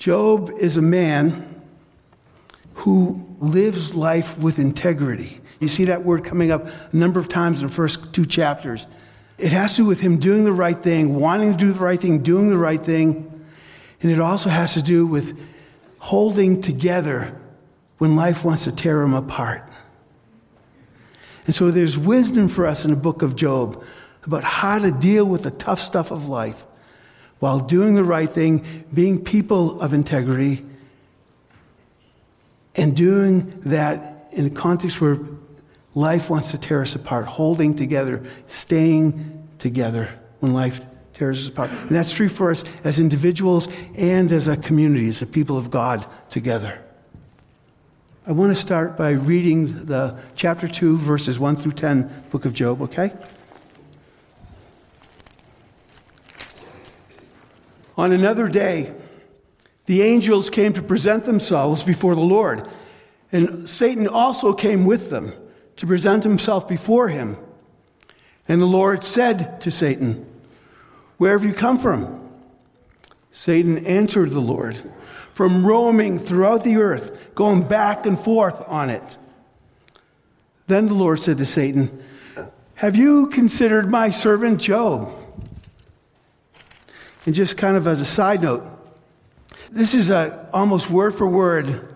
Job is a man who lives life with integrity. You see that word coming up a number of times in the first two chapters. It has to do with him doing the right thing, wanting to do the right thing, doing the right thing. And it also has to do with holding together when life wants to tear him apart. And so there's wisdom for us in the book of Job about how to deal with the tough stuff of life while doing the right thing, being people of integrity, and doing that in a context where life wants to tear us apart, holding together, staying together when life tears us apart. And that's true for us as individuals and as a community, as a people of God together. I want to start by reading the chapter 2, verses 1 through 10, book of Job, okay? On another day, the angels came to present themselves before the Lord, and Satan also came with them to present himself before him. And the Lord said to Satan, Where have you come from? Satan answered the Lord, From roaming throughout the earth, going back and forth on it. Then the Lord said to Satan, Have you considered my servant Job? And just kind of as a side note, this is a almost word for word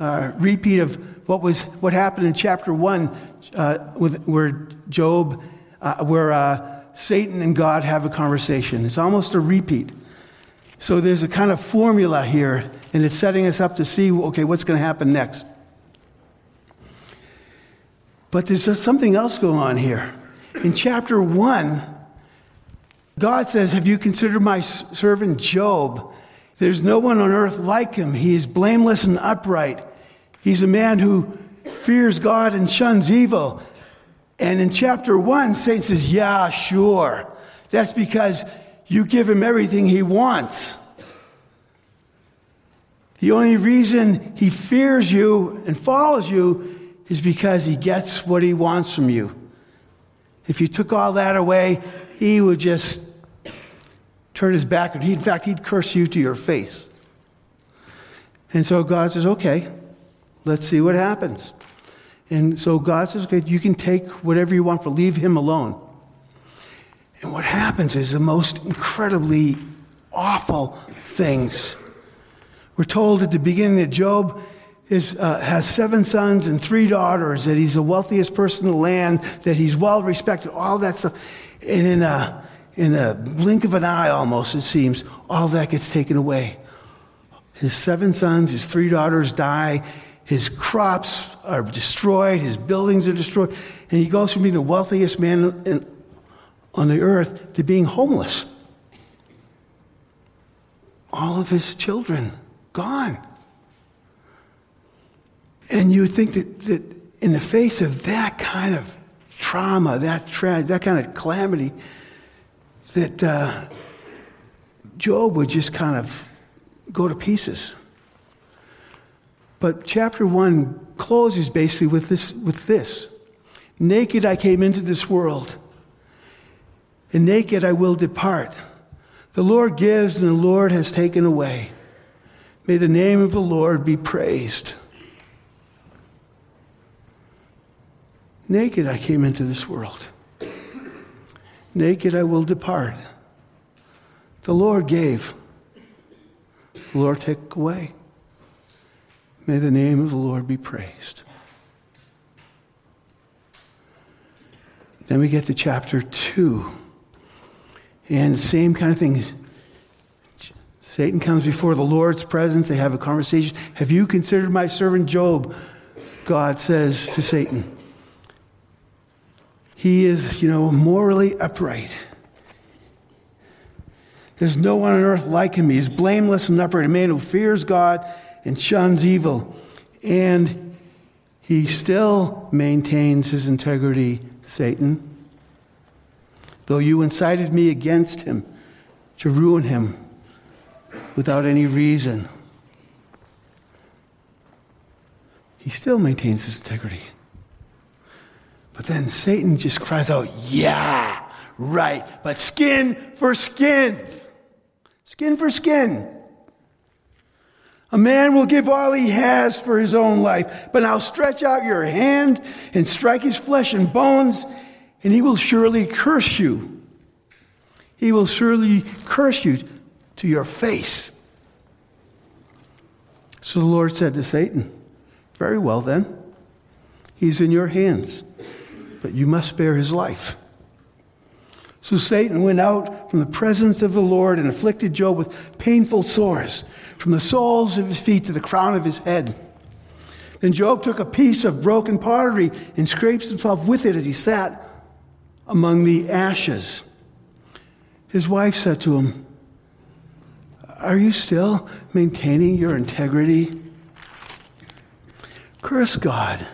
uh, repeat of what was what happened in chapter one, uh, with, where Job, uh, where uh, Satan and God have a conversation. It's almost a repeat. So there's a kind of formula here, and it's setting us up to see, okay, what's going to happen next. But there's something else going on here. In chapter one, God says, Have you considered my servant Job? There's no one on earth like him. He is blameless and upright. He's a man who fears God and shuns evil. And in chapter one, Satan says, Yeah, sure. That's because you give him everything he wants. The only reason he fears you and follows you is because he gets what he wants from you. If you took all that away, he would just turn his back on you. In fact, he'd curse you to your face. And so God says, okay, let's see what happens. And so God says, okay, you can take whatever you want, but leave him alone. And what happens is the most incredibly awful things. We're told at the beginning that Job is, uh, has seven sons and three daughters, that he's the wealthiest person in the land, that he's well respected, all that stuff. And in a, in a blink of an eye almost, it seems, all that gets taken away. His seven sons, his three daughters die, his crops are destroyed, his buildings are destroyed, and he goes from being the wealthiest man in, on the earth to being homeless. All of his children gone. And you would think that, that in the face of that kind of trauma, that, that kind of calamity, that uh, Job would just kind of go to pieces. But chapter one closes basically with this, with this. Naked I came into this world, and naked I will depart. The Lord gives, and the Lord has taken away. May the name of the Lord be praised. Naked I came into this world. Naked I will depart. The Lord gave, the Lord take away. May the name of the Lord be praised. Then we get to chapter 2. And same kind of thing. Satan comes before the Lord's presence. They have a conversation. Have you considered my servant Job? God says to Satan. He is, you know, morally upright. There's no one on earth like him. He is blameless and upright, a man who fears God and shuns evil. And he still maintains his integrity, Satan. Though you incited me against him to ruin him without any reason, he still maintains his integrity. But then Satan just cries out, Yeah, right. But skin for skin. Skin for skin. A man will give all he has for his own life, but I'll stretch out your hand and strike his flesh and bones, and he will surely curse you. He will surely curse you to your face. So the Lord said to Satan, Very well then, he's in your hands, but you must spare his life. So Satan went out from the presence of the Lord and afflicted Job with painful sores, from the soles of his feet to the crown of his head. Then Job took a piece of broken pottery and scraped himself with it as he sat among the ashes. His wife said to him, Are you still maintaining your integrity? Curse God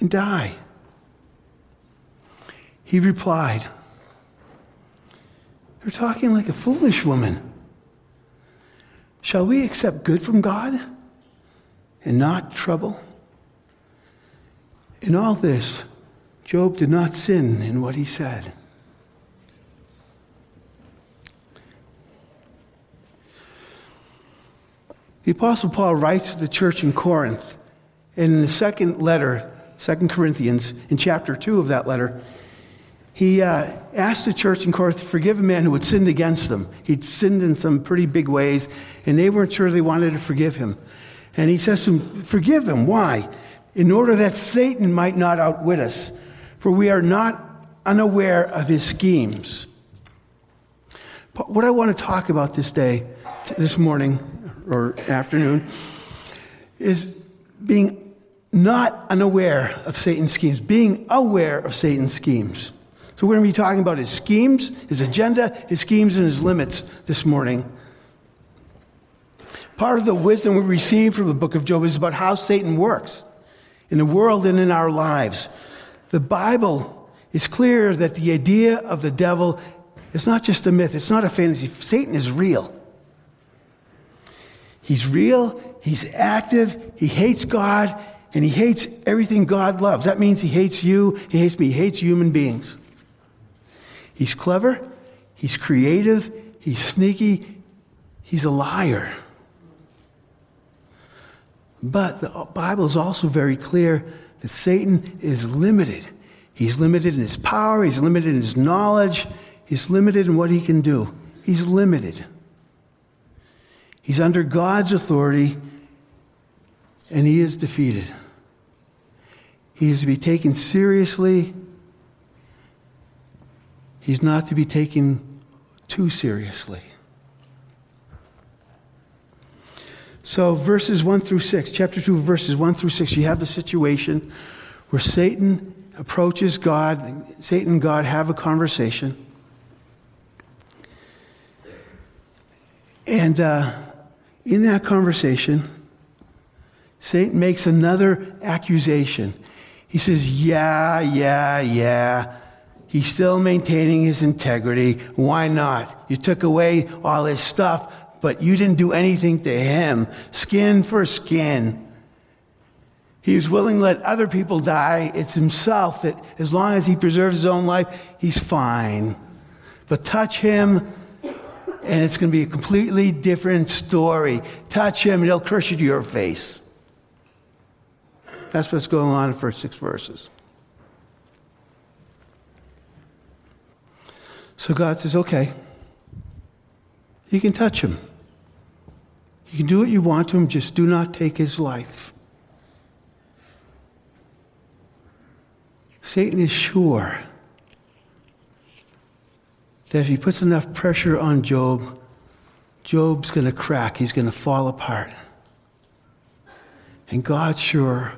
and die. He replied, you're talking like a foolish woman. Shall we accept good from God and not trouble? In all this, Job did not sin in what he said. The Apostle Paul writes to the church in Corinth, and in the second letter, 2 Corinthians, in chapter 2 of that letter, he uh, asked the church in Corinth to forgive a man who had sinned against them. He'd sinned in some pretty big ways, and they weren't sure they wanted to forgive him. And he says to them, Forgive them. Why? In order that Satan might not outwit us, for we are not unaware of his schemes. But what I want to talk about this day, this morning or afternoon, is being not unaware of Satan's schemes, being aware of Satan's schemes. So we're going to be talking about his schemes, his agenda, his schemes, and his limits this morning. Part of the wisdom we receive from the book of Job is about how Satan works in the world and in our lives. The Bible is clear that the idea of the devil is not just a myth, it's not a fantasy. Satan is real. He's real, he's active, he hates God, and he hates everything God loves. That means he hates you, he hates me, he hates human beings. He's clever, he's creative, he's sneaky, he's a liar. But the Bible is also very clear that Satan is limited. He's limited in his power, he's limited in his knowledge, he's limited in what he can do. He's limited. He's under God's authority, and he is defeated. He is to be taken seriously He's not to be taken too seriously. So, verses 1 through 6, chapter 2, verses 1 through 6, you have the situation where Satan approaches God. Satan and God have a conversation. And uh, in that conversation, Satan makes another accusation. He says, Yeah, yeah, yeah. He's still maintaining his integrity. Why not? You took away all his stuff, but you didn't do anything to him. Skin for skin. He was willing to let other people die. It's himself that, as long as he preserves his own life, he's fine. But touch him, and it's going to be a completely different story. Touch him, and he'll curse you to your face. That's what's going on in the first six verses. So God says, okay, you can touch him. You can do what you want to him, just do not take his life. Satan is sure that if he puts enough pressure on Job, Job's going to crack, he's going to fall apart. And God's sure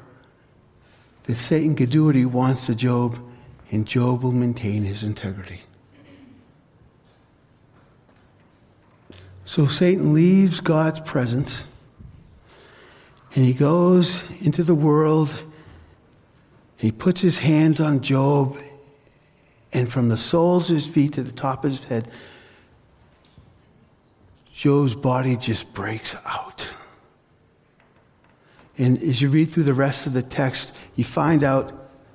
that Satan can do what he wants to Job, and Job will maintain his integrity. So Satan leaves God's presence and he goes into the world. He puts his hands on Job, and from the soles of his feet to the top of his head, Job's body just breaks out. And as you read through the rest of the text, you find out,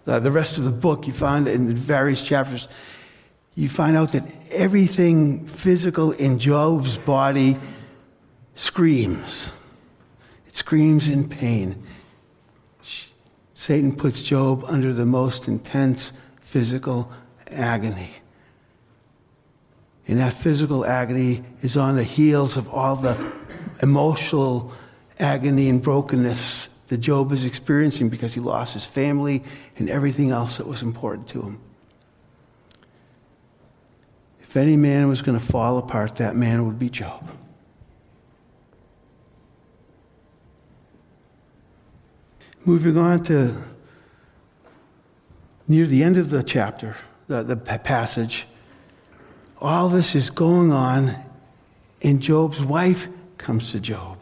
uh, the rest of the book, you find in various chapters, you find out that everything physical in Job's body screams. It screams in pain. Satan puts Job under the most intense physical agony. And that physical agony is on the heels of all the emotional agony and brokenness that Job is experiencing because he lost his family and everything else that was important to him. If any man was going to fall apart, that man would be Job. Moving on to near the end of the chapter, the, the passage, all this is going on, and Job's wife comes to Job.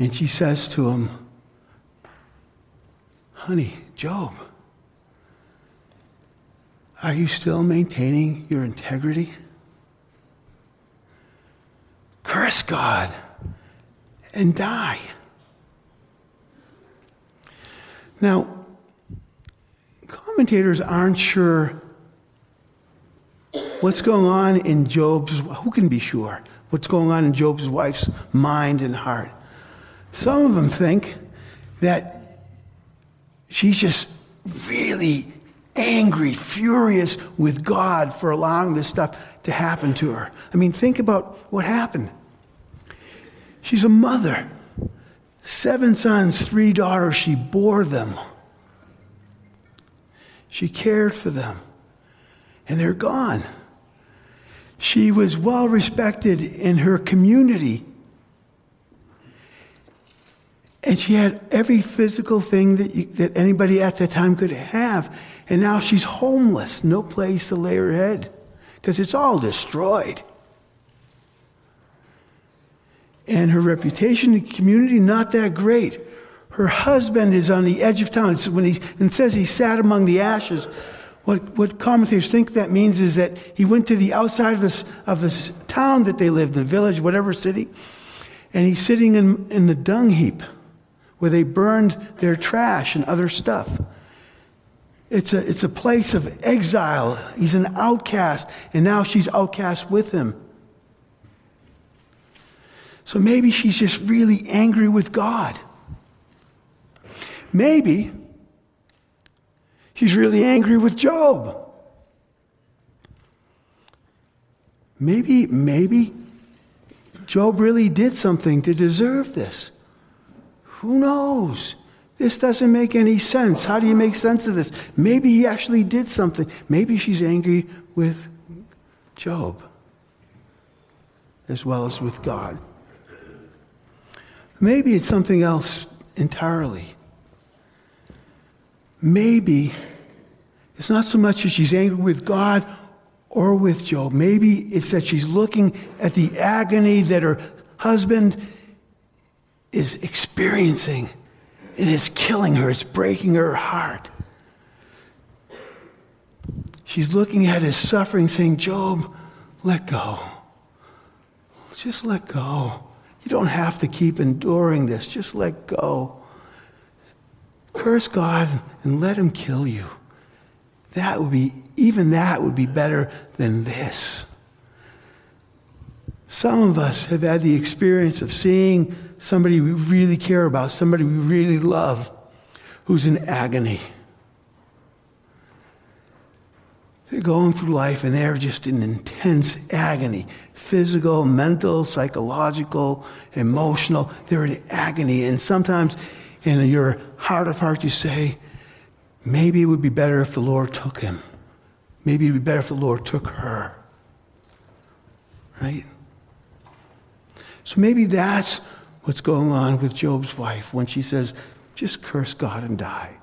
And she says to him, Honey, Job, are you still maintaining your integrity? Curse God and die. Now, commentators aren't sure what's going on in Job's, who can be sure what's going on in Job's wife's mind and heart? Some of them think that she's just really angry, furious with God for allowing this stuff to happen to her. I mean, think about what happened. She's a mother. Seven sons, three daughters, she bore them. She cared for them. And they're gone. She was well respected in her community. And she had every physical thing that, you, that anybody at that time could have. And now she's homeless, no place to lay her head because it's all destroyed. And her reputation in the community, not that great. Her husband is on the edge of town. It's when he and says he sat among the ashes. What, what commentators think that means is that he went to the outside of this, of this town that they lived in, the village, whatever city, and he's sitting in, in the dung heap where they burned their trash and other stuff. It's a, it's a place of exile. He's an outcast, and now she's outcast with him. So maybe she's just really angry with God. Maybe she's really angry with Job. Maybe, maybe Job really did something to deserve this. Who knows? This doesn't make any sense. How do you make sense of this? Maybe he actually did something. Maybe she's angry with Job as well as with God. Maybe it's something else entirely. Maybe it's not so much that she's angry with God or with Job. Maybe it's that she's looking at the agony that her husband is experiencing and it's killing her, it's breaking her heart. She's looking at his suffering, saying, Job, let go. Just let go. You don't have to keep enduring this. Just let go. Curse God and let him kill you. That would be, even that would be better than this. Some of us have had the experience of seeing somebody we really care about, somebody we really love, who's in agony. They're going through life and they're just in intense agony physical, mental, psychological, emotional. They're in agony. And sometimes in your heart of heart, you say, maybe it would be better if the Lord took him. Maybe it would be better if the Lord took her. Right? So maybe that's what's going on with Job's wife when she says, just curse God and die.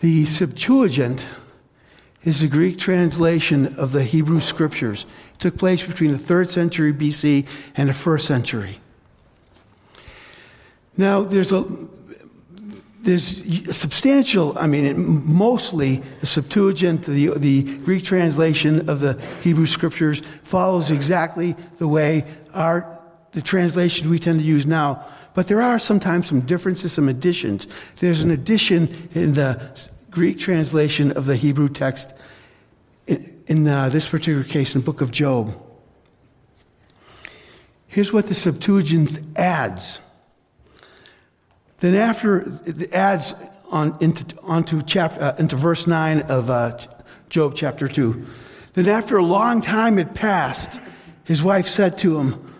The Septuagint is the Greek translation of the Hebrew scriptures. It took place between the third century BC and the first century. Now, there's a there's substantial, I mean, mostly the Septuagint, the, the Greek translation of the Hebrew scriptures, follows exactly the way our, the translation we tend to use now. But there are sometimes some differences, some additions. There's an addition in the Greek translation of the Hebrew text, in, in uh, this particular case, in the book of Job. Here's what the Septuagint adds. Then after it adds on into, onto chapter, uh, into verse 9 of uh, Job chapter 2. Then after a long time had passed, his wife said to him,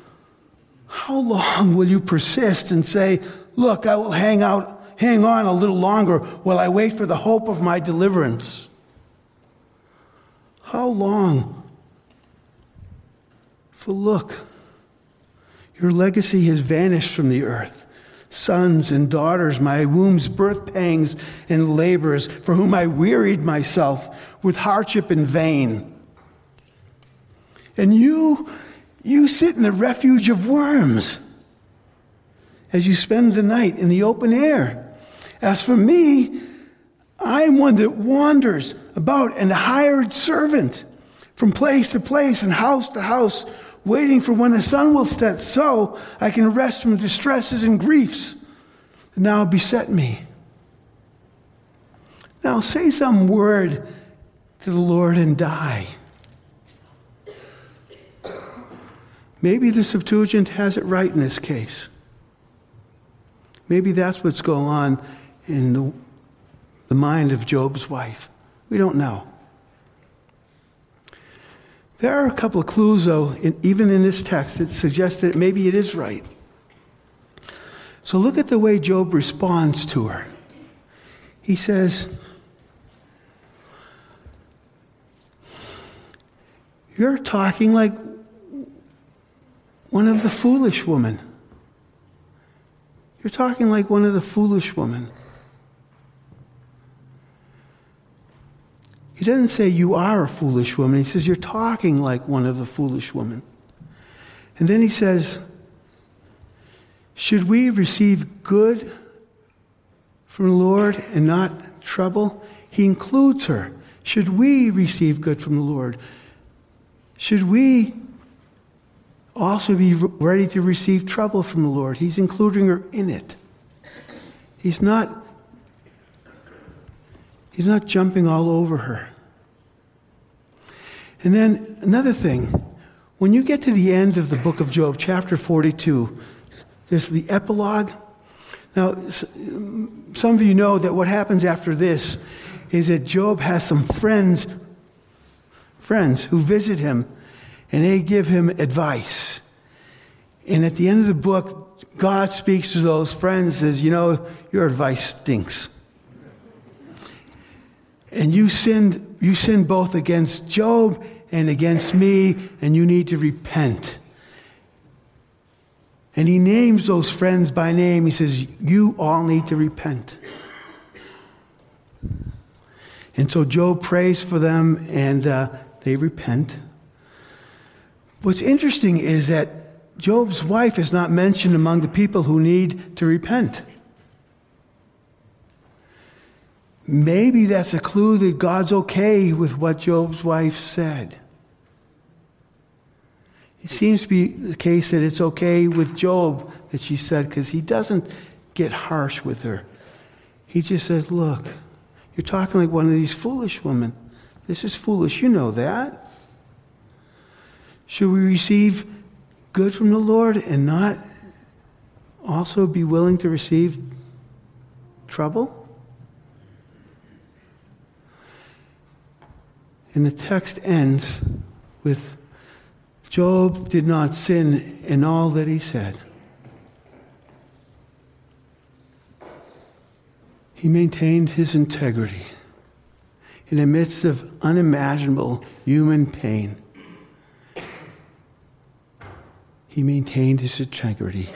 How long will you persist and say, Look, I will hang out, hang on a little longer while I wait for the hope of my deliverance? How long? For look, your legacy has vanished from the earth sons and daughters, my womb's birth pangs and labors, for whom I wearied myself with hardship in vain. And you, you sit in the refuge of worms as you spend the night in the open air. As for me, I am one that wanders about and a hired servant from place to place and house to house waiting for when the sun will set, so I can rest from the distresses and griefs that now beset me. Now say some word to the Lord and die. Maybe the Septuagint has it right in this case. Maybe that's what's going on in the, the mind of Job's wife. We don't know. There are a couple of clues, though, in, even in this text, that suggest that maybe it is right. So look at the way Job responds to her. He says, You're talking like one of the foolish women. You're talking like one of the foolish women. He doesn't say, You are a foolish woman. He says, You're talking like one of the foolish women. And then he says, Should we receive good from the Lord and not trouble? He includes her. Should we receive good from the Lord? Should we also be ready to receive trouble from the Lord? He's including her in it. He's not He's not jumping all over her. And then another thing, when you get to the end of the book of Job, chapter 42, there's the epilogue. Now, some of you know that what happens after this is that Job has some friends, friends who visit him, and they give him advice. And at the end of the book, God speaks to those friends says, You know, your advice stinks. And you sinned, you sinned both against Job and against me, and you need to repent. And he names those friends by name. He says, You all need to repent. And so Job prays for them, and uh, they repent. What's interesting is that Job's wife is not mentioned among the people who need to repent. Maybe that's a clue that God's okay with what Job's wife said. It seems to be the case that it's okay with Job that she said, because he doesn't get harsh with her. He just says, Look, you're talking like one of these foolish women. This is foolish. You know that. Should we receive good from the Lord and not also be willing to receive trouble? And the text ends with Job did not sin in all that he said. He maintained his integrity in the midst of unimaginable human pain. He maintained his integrity.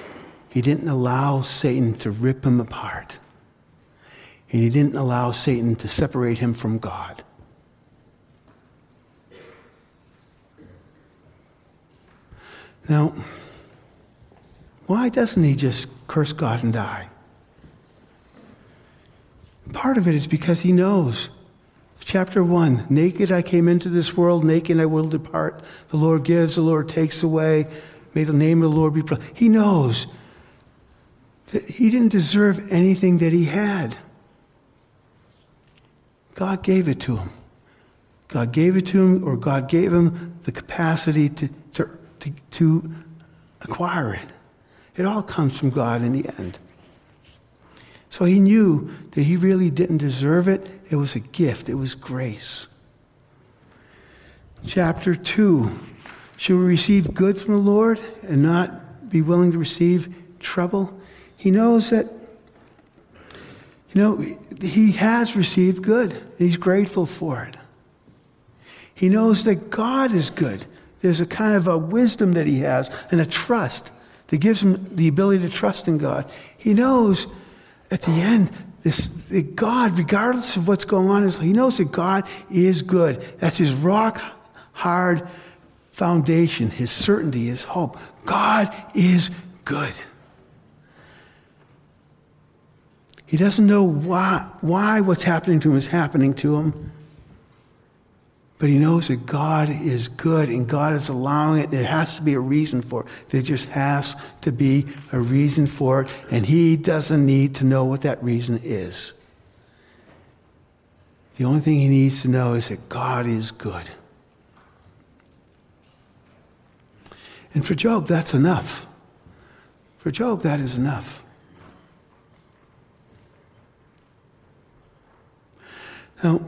He didn't allow Satan to rip him apart. And he didn't allow Satan to separate him from God. Now, why doesn't he just curse God and die? Part of it is because he knows. Chapter 1 Naked I came into this world, naked I will depart. The Lord gives, the Lord takes away. May the name of the Lord be praised. He knows that he didn't deserve anything that he had. God gave it to him. God gave it to him, or God gave him the capacity to, to to, to acquire it. It all comes from God in the end. So he knew that he really didn't deserve it. It was a gift, it was grace. Chapter 2 Should we receive good from the Lord and not be willing to receive trouble? He knows that, you know, he has received good. He's grateful for it. He knows that God is good. There's a kind of a wisdom that he has and a trust that gives him the ability to trust in God. He knows at the end, this that God, regardless of what's going on, he knows that God is good. That's his rock hard foundation, his certainty, his hope. God is good. He doesn't know why, why what's happening to him is happening to him. But he knows that God is good and God is allowing it. There has to be a reason for it. There just has to be a reason for it. And he doesn't need to know what that reason is. The only thing he needs to know is that God is good. And for Job, that's enough. For Job, that is enough. Now,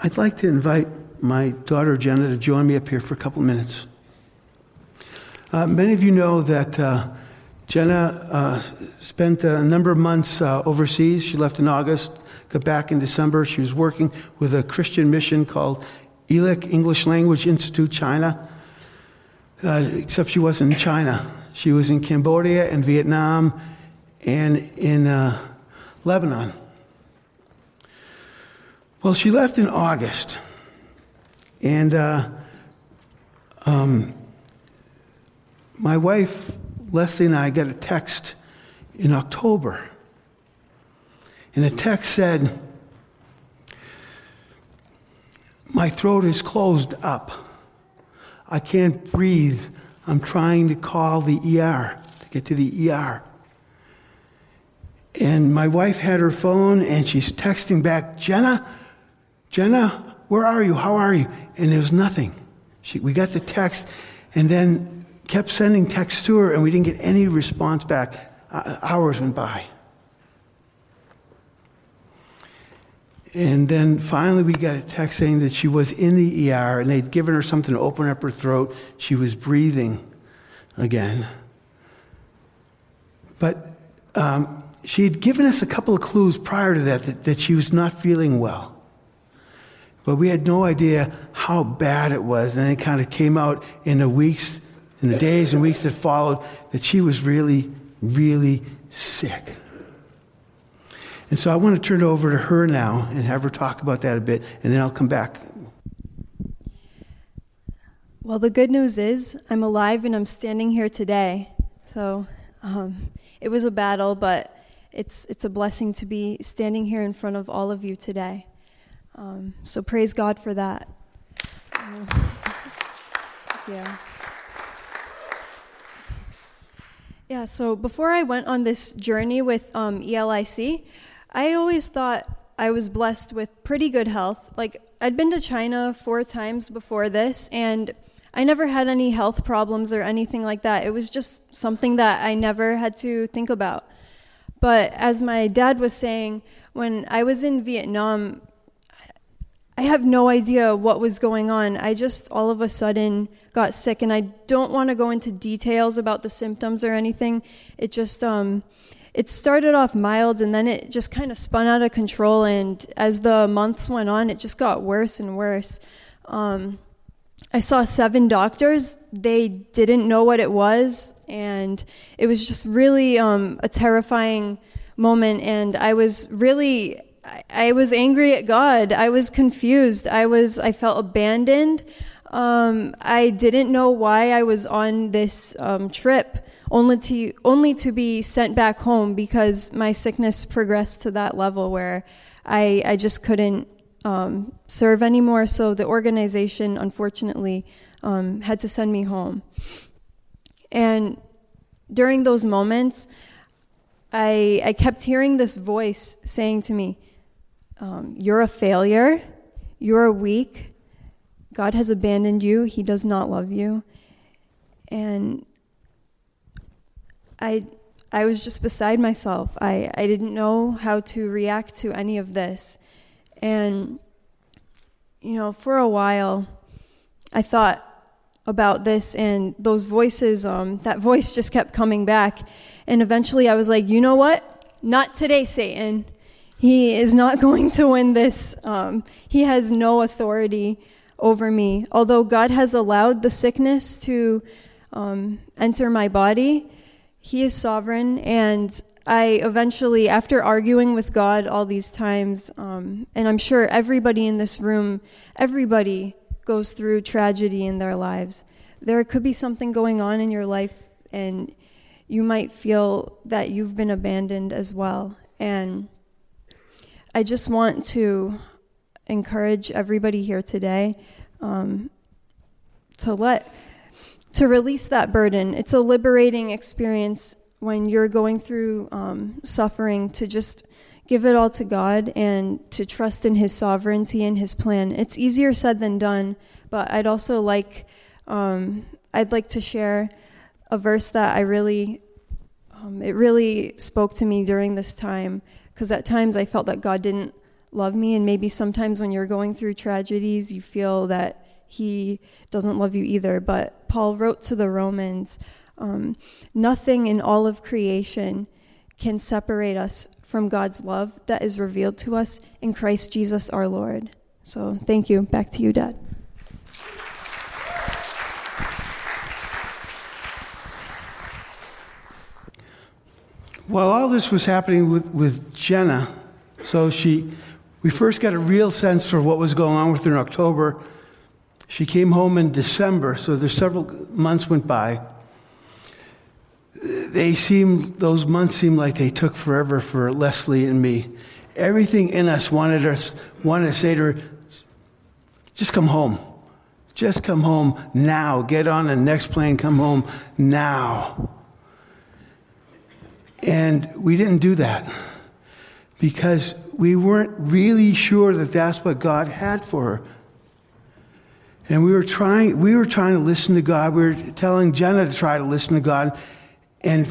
I'd like to invite my daughter Jenna to join me up here for a couple of minutes. Uh, many of you know that uh, Jenna uh, spent a number of months uh, overseas. She left in August, got back in December. She was working with a Christian mission called ELIC, English Language Institute China, uh, except she wasn't in China. She was in Cambodia and Vietnam and in uh, Lebanon. Well, she left in August, and uh, um, my wife, Leslie, and I got a text in October. And the text said, My throat is closed up. I can't breathe. I'm trying to call the ER, to get to the ER. And my wife had her phone and she's texting back, Jenna, Jenna, where are you? How are you? And there was nothing. She, we got the text and then kept sending texts to her, and we didn't get any response back. Uh, hours went by. And then finally, we got a text saying that she was in the ER and they'd given her something to open up her throat. She was breathing again. But um, she had given us a couple of clues prior to that, that that she was not feeling well. But we had no idea how bad it was. And it kind of came out in the weeks, in the days and weeks that followed, that she was really, really sick. And so I want to turn it over to her now and have her talk about that a bit, and then I'll come back. Well, the good news is I'm alive and I'm standing here today. So um, it was a battle, but it's, it's a blessing to be standing here in front of all of you today. Um, so praise God for that. yeah. Yeah, so before I went on this journey with um, ELIC, I always thought I was blessed with pretty good health. Like, I'd been to China four times before this, and I never had any health problems or anything like that. It was just something that I never had to think about. But as my dad was saying, when I was in Vietnam, I have no idea what was going on. I just all of a sudden got sick, and I don't want to go into details about the symptoms or anything. It just, um, it started off mild, and then it just kind of spun out of control. And as the months went on, it just got worse and worse. Um, I saw seven doctors. They didn't know what it was, and it was just really um, a terrifying moment. And I was really I, was angry at God. I was confused. I was, I felt abandoned. Um, I didn't know why I was on this um, trip, only to only to be sent back home because my sickness progressed to that level where I I just couldn't um, serve anymore. So the organization, unfortunately, um, had to send me home. And during those moments, I I kept hearing this voice saying to me, um, you're a failure. You're weak. God has abandoned you. He does not love you. and I I was just beside myself. I, I didn't know how to react to any of this. And, you know, for a while, I thought about this, and those voices, um, that voice just kept coming back. And eventually I was like, you know what? Not today, Satan. He is not going to win this. Um, he has no authority over me. Although God has allowed the sickness to um, enter my body, He is sovereign. And I eventually, after arguing with God all these times, um, and I'm sure everybody in this room, everybody goes through tragedy in their lives. There could be something going on in your life, and you might feel that you've been abandoned as well. And I just want to encourage everybody here today um, to let to release that burden. It's a liberating experience when you're going through um, suffering to just give it all to God and to trust in His sovereignty and His plan. It's easier said than done, but I'd also like um, I'd like to share a verse that I really um, it really spoke to me during this time because at times I felt that God didn't love me, and maybe sometimes when you're going through tragedies, you feel that He doesn't love you either. But Paul wrote to the Romans um, nothing in all of creation can separate us from God's love that is revealed to us in Christ Jesus our Lord. So thank you. Back to you, Dad. While all this was happening with, with Jenna, so she, we first got a real sense for what was going on with her in October. She came home in December, so there's several months went by. They seemed, those months seemed like they took forever for Leslie and me. Everything in us wanted us, wanted to say to her, just come home. Just come home now. Get on the next plane, come home now. And we didn't do that because we weren't really sure that that's what God had for her. And we were trying, we were trying to listen to God. We were telling Jenna to try to listen to God. And,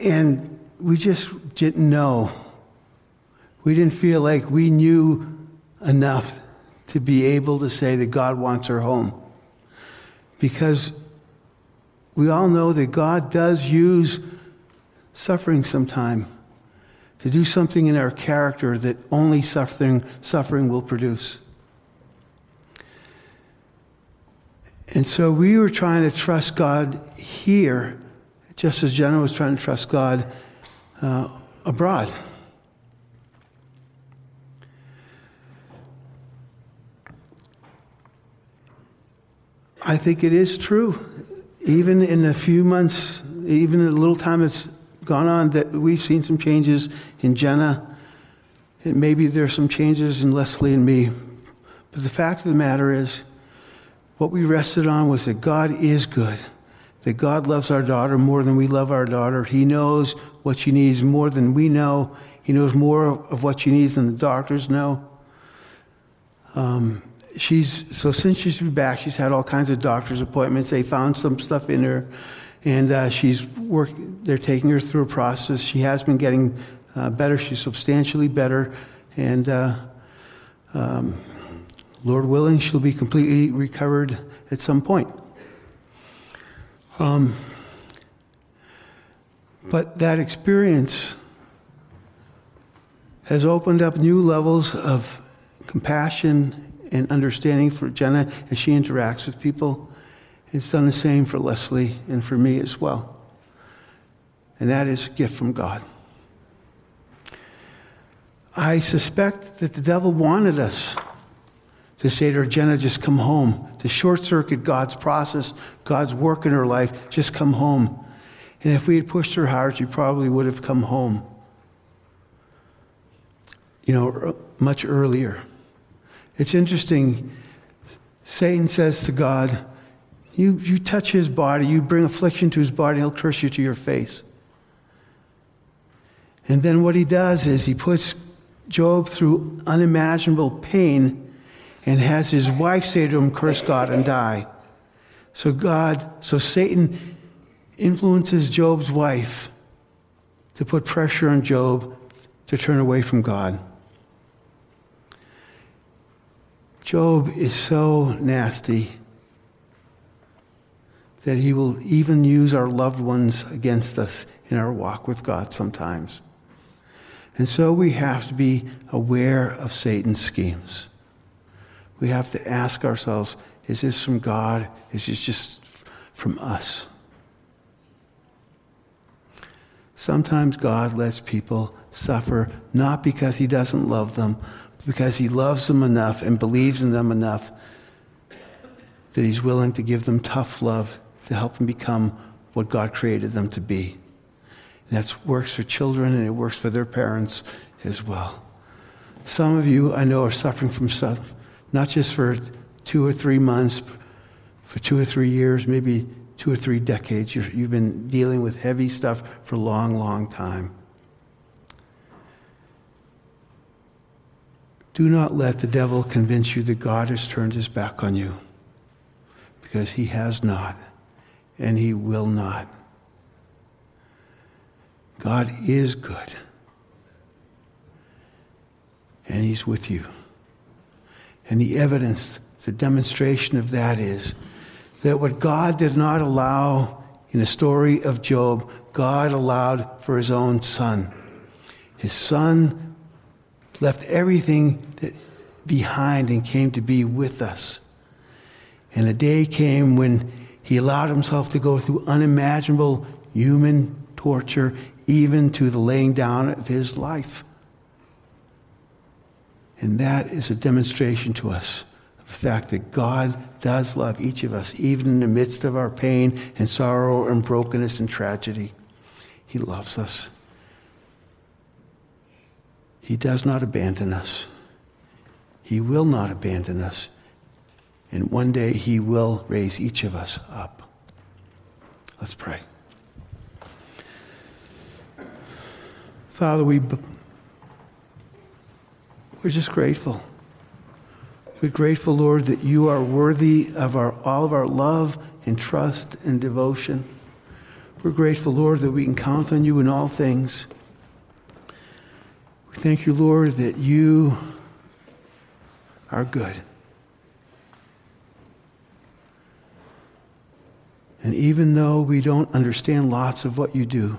and we just didn't know. We didn't feel like we knew enough to be able to say that God wants her home. Because we all know that God does use suffering sometime to do something in our character that only suffering, suffering will produce. And so we were trying to trust God here, just as Jenna was trying to trust God uh, abroad. I think it is true. Even in a few months, even in a little time it's gone on that we've seen some changes in Jenna. And maybe there's some changes in Leslie and me. But the fact of the matter is, what we rested on was that God is good, that God loves our daughter more than we love our daughter. He knows what she needs more than we know. He knows more of what she needs than the doctors know. Um, she's so since she's been back, she's had all kinds of doctor's appointments. They found some stuff in her and uh, she's work, they're taking her through a process. She has been getting uh, better. She's substantially better, and uh, um, Lord willing, she'll be completely recovered at some point. Um, but that experience has opened up new levels of compassion and understanding for Jenna as she interacts with people. It's done the same for Leslie and for me as well. And that is a gift from God. I suspect that the devil wanted us to say to her, Jenna, just come home, to short circuit God's process, God's work in her life, just come home. And if we had pushed her hard, she probably would have come home, you know, much earlier. It's interesting. Satan says to God, you, you touch his body, you bring affliction to his body, he'll curse you to your face. And then what he does is he puts Job through unimaginable pain and has his wife say to him, Curse God and die. So God, so Satan influences Job's wife to put pressure on Job to turn away from God. Job is so nasty that he will even use our loved ones against us in our walk with God sometimes. And so we have to be aware of Satan's schemes. We have to ask ourselves is this from God? Is this just from us? Sometimes God lets people suffer not because he doesn't love them, but because he loves them enough and believes in them enough that he's willing to give them tough love to help them become what God created them to be. And that works for children and it works for their parents as well. Some of you I know are suffering from stuff, not just for two or three months, for two or three years, maybe two or three decades. you have been dealing with heavy stuff for a long, long time. Do not let the devil convince you that God has turned his back on you, because he has not, and he will not. God is good, and he's with you. And the evidence, the demonstration of that is that what God did not allow in the story of Job, God allowed for his own son. His son left everything behind and came to be with us. And a day came when he allowed himself to go through unimaginable human torture, even to the laying down of his life. And that is a demonstration to us of the fact that God does love each of us, even in the midst of our pain and sorrow and brokenness and tragedy. He loves us. He does not abandon us. He will not abandon us. And one day he will raise each of us up. Let's pray. Father, we, we're just grateful. We're grateful, Lord, that you are worthy of our, all of our love and trust and devotion. We're grateful, Lord, that we can count on you in all things. We thank you, Lord, that you are good. And even though we don't understand lots of what you do,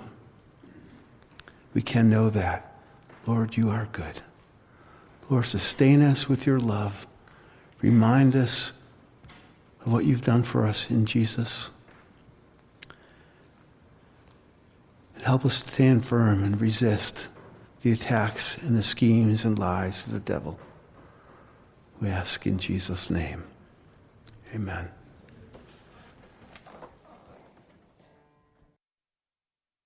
we can know that, Lord, you are good. Lord, sustain us with your love. Remind us of what you've done for us in Jesus. And help us to stand firm and resist the attacks and the schemes and lies of the devil. We ask in Jesus' name. Amen.